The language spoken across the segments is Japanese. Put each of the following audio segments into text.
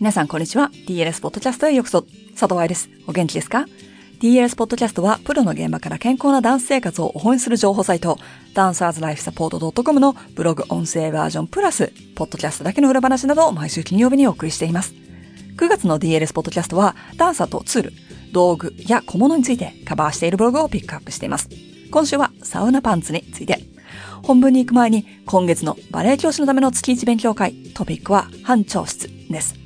皆さんこんにちは。DLS ポッドキャストへようこそ。佐藤愛です。お元気ですか？DLS ポッドキャストはプロの現場から健康なダンス生活を応援する情報サイト、ダンサーズライフサポート .com のブログ音声バージョンプラス、ポッドキャストだけの裏話などを毎週金曜日にお送りしています。9月の DLS ポッドキャストは、ダンサーとツール、道具や小物についてカバーしているブログをピックアップしています。今週はサウナパンツについて。本文に行く前に今月のバレエ教師のための月1勉強会、トピックは班長室です。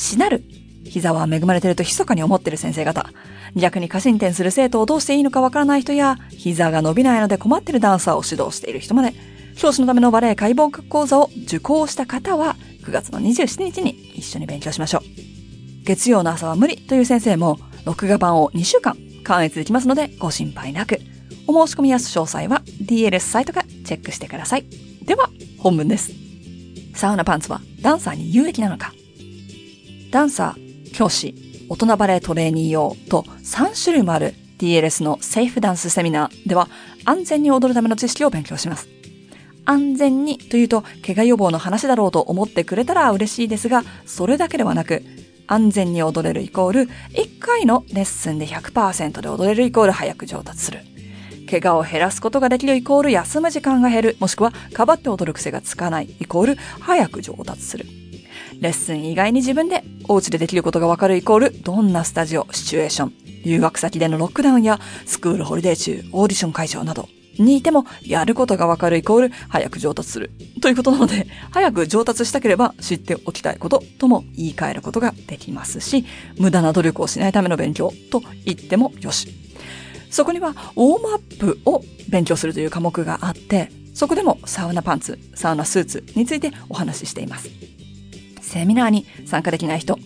しなる膝は恵まれてると密かに思ってる先生方。逆に過信点する生徒をどうしていいのかわからない人や、膝が伸びないので困ってるダンサーを指導している人まで、教師のためのバレエ解剖学講座を受講した方は、9月の27日に一緒に勉強しましょう。月曜の朝は無理という先生も、録画版を2週間、完閲できますのでご心配なく。お申し込みやす詳細は DLS サイトからチェックしてください。では、本文です。サウナパンツはダンサーに有益なのか？ダンサー、教師、大人バレエトレーニー用と3種類もある DLS のセーフダンスセミナーでは安全に踊るための知識を勉強します。安全にというと怪我予防の話だろうと思ってくれたら嬉しいですが、それだけではなく、安全に踊れるイコール、1回のレッスンで100%で踊れるイコール早く上達する。怪我を減らすことができるイコール休む時間が減る、もしくはかばって踊る癖がつかないイコール早く上達する。レッスン以外に自分でお家でできることがわかるイコール、どんなスタジオ、シチュエーション、留学先でのロックダウンやスクールホリデー中、オーディション会場などにいてもやることがわかるイコール早く上達する。ということなので、早く上達したければ知っておきたいこととも言い換えることができますし、無駄な努力をしないための勉強と言ってもよし。そこにはウォームアップを勉強するという科目があって、そこでもサウナパンツ、サウナスーツについてお話ししています。セミナーに参加できない人、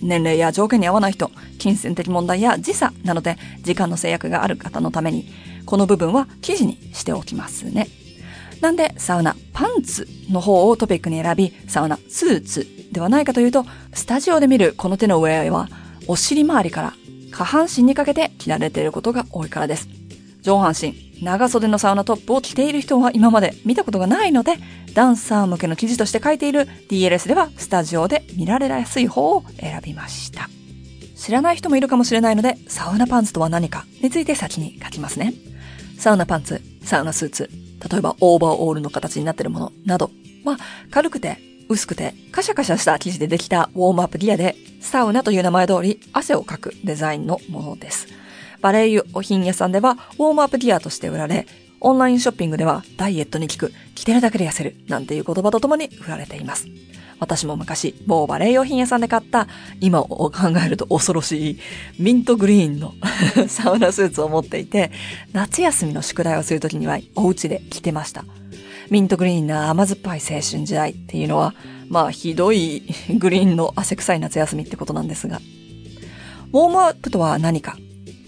年齢や条件に合わない人、金銭的問題や時差などで時間の制約がある方のために、この部分は記事にしておきますね。なんで、サウナパンツの方をトピックに選び、サウナスーツではないかというと、スタジオで見るこの手のウェアは、お尻周りから下半身にかけて着られていることが多いからです。上半身、長袖のサウナトップを着ている人は今まで見たことがないので、ダンサー向けの記事として書いている DLS ではスタジオで見られやすい方を選びました。知らない人もいるかもしれないので、サウナパンツとは何かについて先に書きますね。サウナパンツ、サウナスーツ、例えばオーバーオールの形になっているものなどは軽くて薄くてカシャカシャした生地でできたウォームアップギアでサウナという名前通り汗をかくデザインのものです。バレエ用品屋さんではウォームアップギアとして売られ、オンラインショッピングではダイエットに効く、着てるだけで痩せる、なんていう言葉とともに売られています。私も昔、某バレエ用品屋さんで買った、今を考えると恐ろしい、ミントグリーンの サウナスーツを持っていて、夏休みの宿題をするときにはお家で着てました。ミントグリーンな甘酸っぱい青春時代っていうのは、まあ、ひどいグリーンの汗臭い夏休みってことなんですが。ウォームアップとは何か？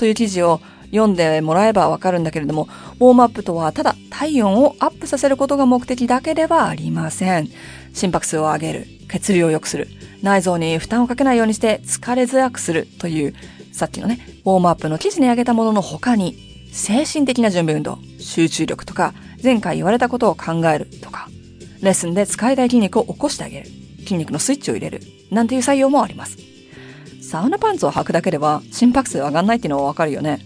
という記事を読んでもらえばわかるんだけれども、ウォームアップとはただ体温をアップさせることが目的だけではありません。心拍数を上げる、血流を良くする、内臓に負担をかけないようにして疲れづらくするという、さっきのね、ウォームアップの記事に挙げたものの他に、精神的な準備運動、集中力とか、前回言われたことを考えるとか、レッスンで使いたい筋肉を起こしてあげる、筋肉のスイッチを入れる、なんていう採用もあります。サウナパンツを履くだけでは心拍数上がんないっていうのはわかるよね。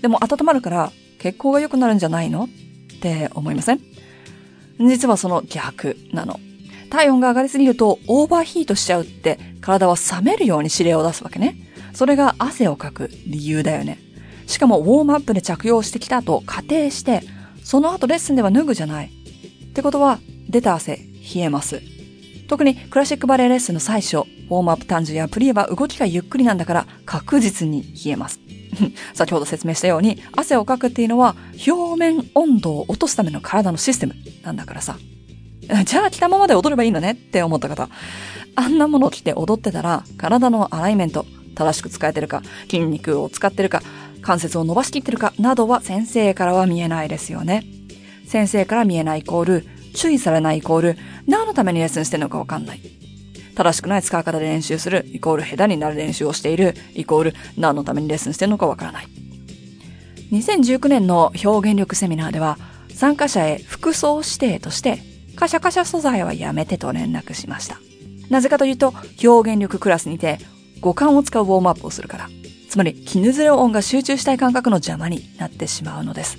でも温まるから血行が良くなるんじゃないの？って思いません？実はその逆なの。体温が上がりすぎるとオーバーヒートしちゃうって体は冷めるように指令を出すわけね。それが汗をかく理由だよね。しかもウォームアップで着用してきたと仮定して、その後レッスンでは脱ぐじゃない。ってことは、出た汗、冷えます。特にクラシックバレエレッスンの最初、ウォームアップ単純やプリエは動きがゆっくりなんだから確実に冷えます。先ほど説明したように、汗をかくっていうのは表面温度を落とすための体のシステムなんだからさ。じゃあ着たままで踊ればいいのねって思った方。あんなもの着て踊ってたら、体のアライメント、正しく使えてるか、筋肉を使ってるか、関節を伸ばしきってるかなどは先生からは見えないですよね。先生から見えないイコール、注意されないイコール、何のためにレッスンしてるのかわかんない。正しくない使い方で練習する、イコール下手になる練習をしている、イコール何のためにレッスンしてるのかわからない。2019年の表現力セミナーでは、参加者へ服装指定として、カシャカシャ素材はやめてと連絡しました。なぜかというと、表現力クラスにて五感を使うウォームアップをするから。つまり、絹ずれ音が集中したい感覚の邪魔になってしまうのです。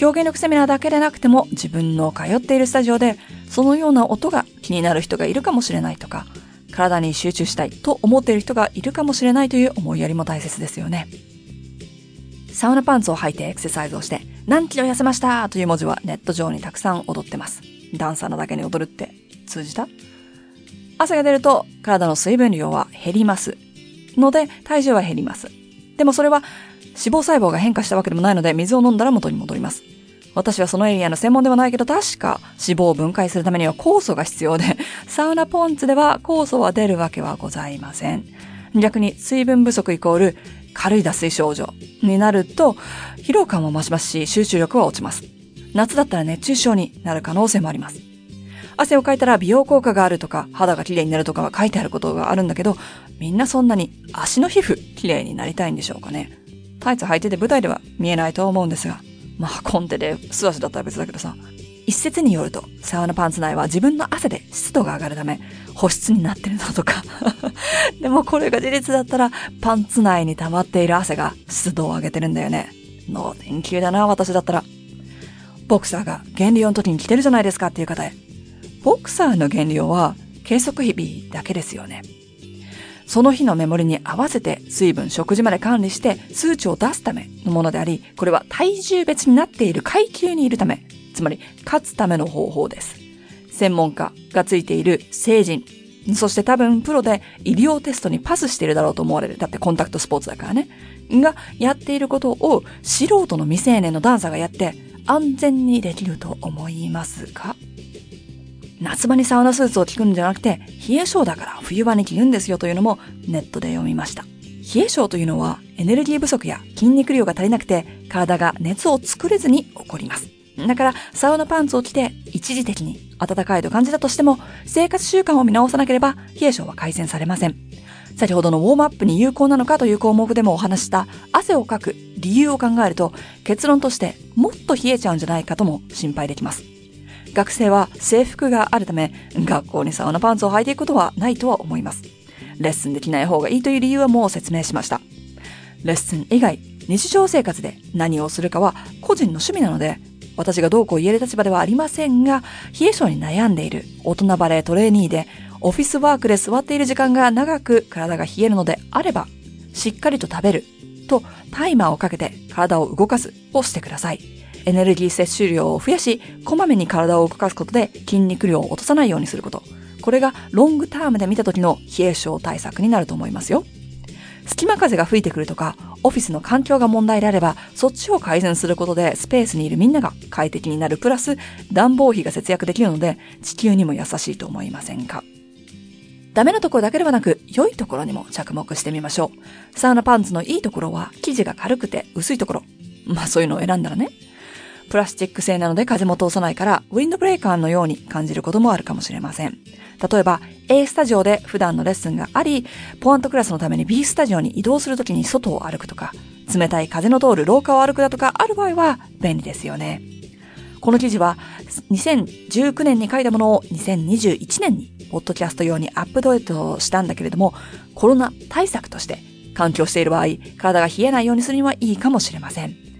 表現力セミナーだけでなくても自分の通っているスタジオでそのような音が気になる人がいるかもしれないとか、体に集中したいと思っている人がいるかもしれないという思いやりも大切ですよね。サウナパンツを履いてエクササイズをして何キロ痩せましたという文字はネット上にたくさん踊ってます。ダンサーなだけに踊るって通じた？汗が出ると体の水分量は減ります。ので体重は減ります。でもそれは脂肪細胞が変化したわけでもないので水を飲んだら元に戻ります。私はそのエリアの専門ではないけど確か脂肪を分解するためには酵素が必要で、サウナポンツでは酵素は出るわけはございません。逆に水分不足イコール軽い脱水症状になると疲労感も増しますし集中力は落ちます。夏だったら熱中症になる可能性もあります。汗をかいたら美容効果があるとか肌が綺麗になるとかは書いてあることがあるんだけどみんなそんなに足の皮膚綺麗になりたいんでしょうかね。タイツ履いてて舞台では見えないと思うんですが。まあ、コンテで素足だったら別だけどさ。一説によると、サウナパンツ内は自分の汗で湿度が上がるため、保湿になってるのとか。でもこれが事実だったら、パンツ内に溜まっている汗が湿度を上げてるんだよね。脳天球だな、私だったら。ボクサーが原理用の時に着てるじゃないですかっていう方へ。ボクサーの原理用は計測日々だけですよね。その日のメモリに合わせて水分、食事まで管理して数値を出すためのものであり、これは体重別になっている階級にいるため、つまり勝つための方法です。専門家がついている成人、そして多分プロで医療テストにパスしているだろうと思われる。だってコンタクトスポーツだからね。がやっていることを素人の未成年のダンサーがやって安全にできると思いますか？夏場にサウナスーツを着るんじゃなくて、冷え性だから冬場に着るんですよというのもネットで読みました。冷え性というのはエネルギー不足や筋肉量が足りなくて体が熱を作れずに起こります。だからサウナパンツを着て一時的に暖かいと感じたとしても生活習慣を見直さなければ冷え性は改善されません。先ほどのウォームアップに有効なのかという項目でもお話した汗をかく理由を考えると結論としてもっと冷えちゃうんじゃないかとも心配できます。学生は制服があるため、学校にサウナパンツを履いていくことはないとは思います。レッスンできない方がいいという理由はもう説明しました。レッスン以外、日常生活で何をするかは個人の趣味なので、私がどうこう言える立場ではありませんが、冷え性に悩んでいる大人バレートレーニーで、オフィスワークで座っている時間が長く体が冷えるのであれば、しっかりと食べるとタイマーをかけて体を動かすをしてください。エネルギー摂取量を増やし、こまめに体を動かすことで筋肉量を落とさないようにすること。これがロングタームで見た時の冷え症対策になると思いますよ。隙間風が吹いてくるとか、オフィスの環境が問題であれば、そっちを改善することでスペースにいるみんなが快適になるプラス、暖房費が節約できるので、地球にも優しいと思いませんかダメなところだけではなく、良いところにも着目してみましょう。サウナパンツのいいところは、生地が軽くて薄いところ。まあそういうのを選んだらね。プラスチック製なので風も通さないから、ウィンドブレーカーのように感じることもあるかもしれません。例えば、A スタジオで普段のレッスンがあり、ポアントクラスのために B スタジオに移動するときに外を歩くとか、冷たい風の通る廊下を歩くだとかある場合は便利ですよね。この記事は2019年に書いたものを2021年にポッドキャスト用にアップデートしたんだけれども、コロナ対策として環境している場合、体が冷えないようにするにはいいかもしれません。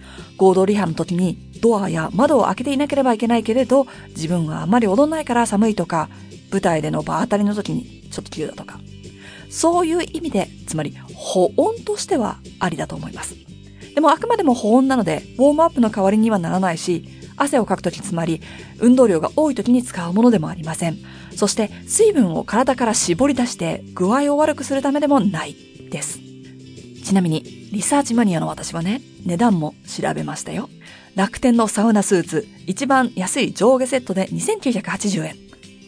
合同リハの時にドアや窓を開けていなければいけないけれど、自分はあまり踊んないから寒いとか、舞台での場当たりの時にちょっと急だとか。そういう意味で、つまり保温としてはありだと思います。でもあくまでも保温なので、ウォームアップの代わりにはならないし、汗をかくときつまり、運動量が多いときに使うものでもありません。そして、水分を体から絞り出して具合を悪くするためでもないです。ちなみに、リサーチマニアの私はね、値段も調べましたよ。楽天のサウナスーツ、一番安い上下セットで2980円。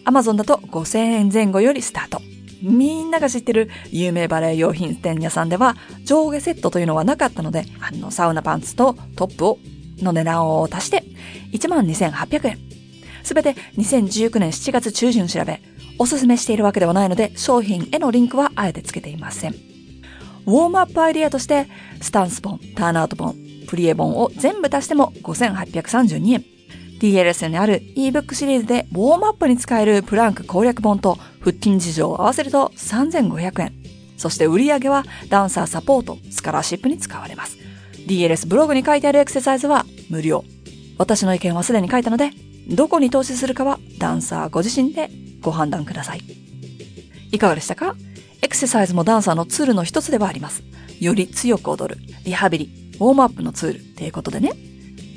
アマゾンだと5000円前後よりスタート。みんなが知ってる有名バレエ用品店屋さんでは上下セットというのはなかったので、あのサウナパンツとトップをの値段を足して12,800円。すべて2019年7月中旬調べ、おすすめしているわけではないので商品へのリンクはあえてつけていません。ウォームアップアイディアとして、スタンス本、ターンアウト本、プリエ本を全部足しても5832円。DLS にある ebook シリーズでウォームアップに使えるプランク攻略本と腹筋事情を合わせると3500円。そして売り上げはダンサーサポート、スカラーシップに使われます。DLS ブログに書いてあるエクササイズは無料。私の意見はすでに書いたので、どこに投資するかはダンサーご自身でご判断ください。いかがでしたか？エクササイズもダンサーのツールの一つではあります。より強く踊る、リハビリ、ウォームアップのツールっていうことでね。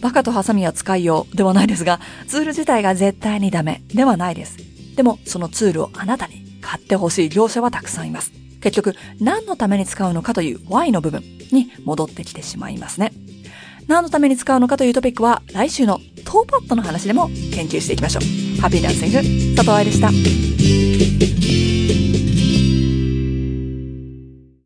バカとハサミは使いようではないですが、ツール自体が絶対にダメではないです。でも、そのツールをあなたに買ってほしい業者はたくさんいます。結局、何のために使うのかという Y の部分に戻ってきてしまいますね。何のために使うのかというトピックは来週のトーパッドの話でも研究していきましょう。ハッピーダンシング、佐藤愛でした。